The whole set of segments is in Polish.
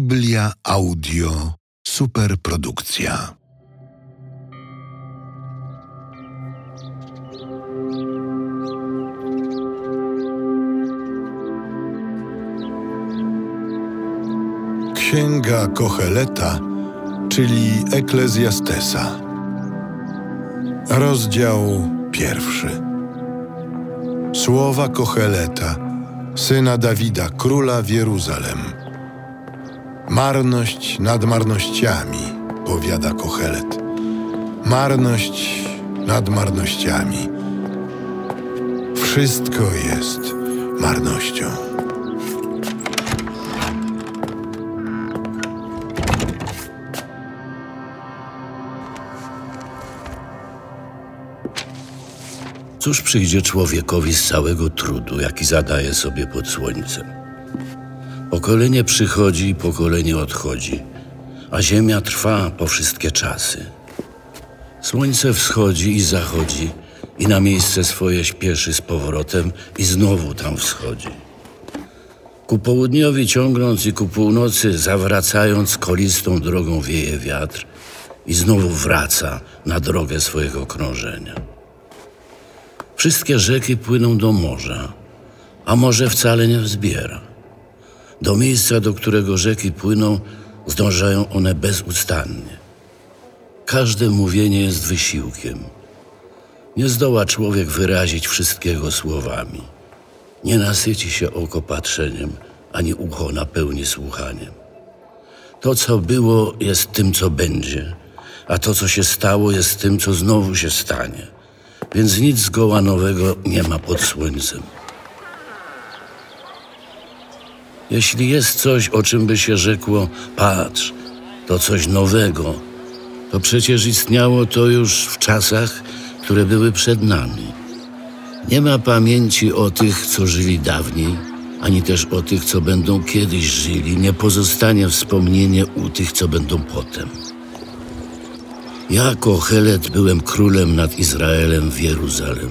Biblia Audio Superprodukcja. Księga Kocheleta, czyli Eklezjastesa. Rozdział pierwszy. Słowa Kocheleta, syna Dawida, króla w Jeruzalem. Marność nad marnościami, powiada Kochelet. Marność nad marnościami. Wszystko jest marnością. Cóż przyjdzie człowiekowi z całego trudu, jaki zadaje sobie pod słońcem? Pokolenie przychodzi pokolenie odchodzi, a ziemia trwa po wszystkie czasy. Słońce wschodzi i zachodzi, i na miejsce swoje śpieszy z powrotem, i znowu tam wschodzi. Ku południowi ciągnąc i ku północy zawracając kolistą drogą wieje wiatr i znowu wraca na drogę swojego krążenia. Wszystkie rzeki płyną do morza, a morze wcale nie wzbiera. Do miejsca, do którego rzeki płyną, zdążają one bezustannie. Każde mówienie jest wysiłkiem. Nie zdoła człowiek wyrazić wszystkiego słowami. Nie nasyci się oko patrzeniem, ani ucho napełni słuchaniem. To, co było, jest tym, co będzie, a to, co się stało, jest tym, co znowu się stanie. Więc nic zgoła nowego nie ma pod słońcem. Jeśli jest coś, o czym by się rzekło, patrz, to coś nowego, to przecież istniało to już w czasach, które były przed nami. Nie ma pamięci o tych, co żyli dawniej, ani też o tych, co będą kiedyś żyli, nie pozostanie wspomnienie u tych, co będą potem. Ja, Kochelet, byłem królem nad Izraelem w Jeruzalem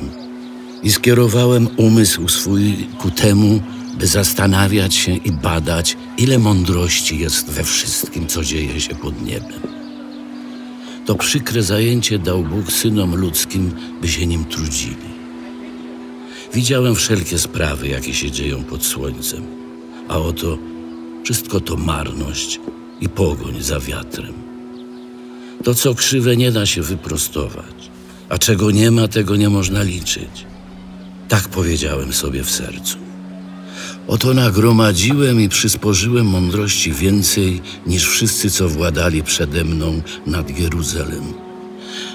i skierowałem umysł swój ku temu, by zastanawiać się i badać, ile mądrości jest we wszystkim, co dzieje się pod niebem. To przykre zajęcie dał Bóg synom ludzkim, by się nim trudzili. Widziałem wszelkie sprawy, jakie się dzieją pod słońcem, a oto wszystko to marność i pogoń za wiatrem. To, co krzywe, nie da się wyprostować, a czego nie ma, tego nie można liczyć. Tak powiedziałem sobie w sercu. Oto nagromadziłem i przysporzyłem mądrości więcej niż wszyscy, co władali przede mną nad Jeruzalem.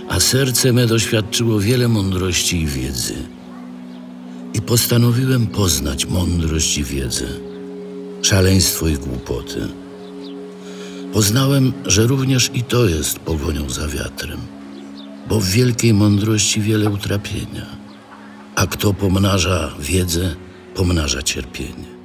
A serce me doświadczyło wiele mądrości i wiedzy. I postanowiłem poznać mądrość i wiedzę, szaleństwo i głupoty. Poznałem, że również i to jest pogonią za wiatrem, bo w wielkiej mądrości wiele utrapienia, a kto pomnaża wiedzę, pomnaża cierpienie.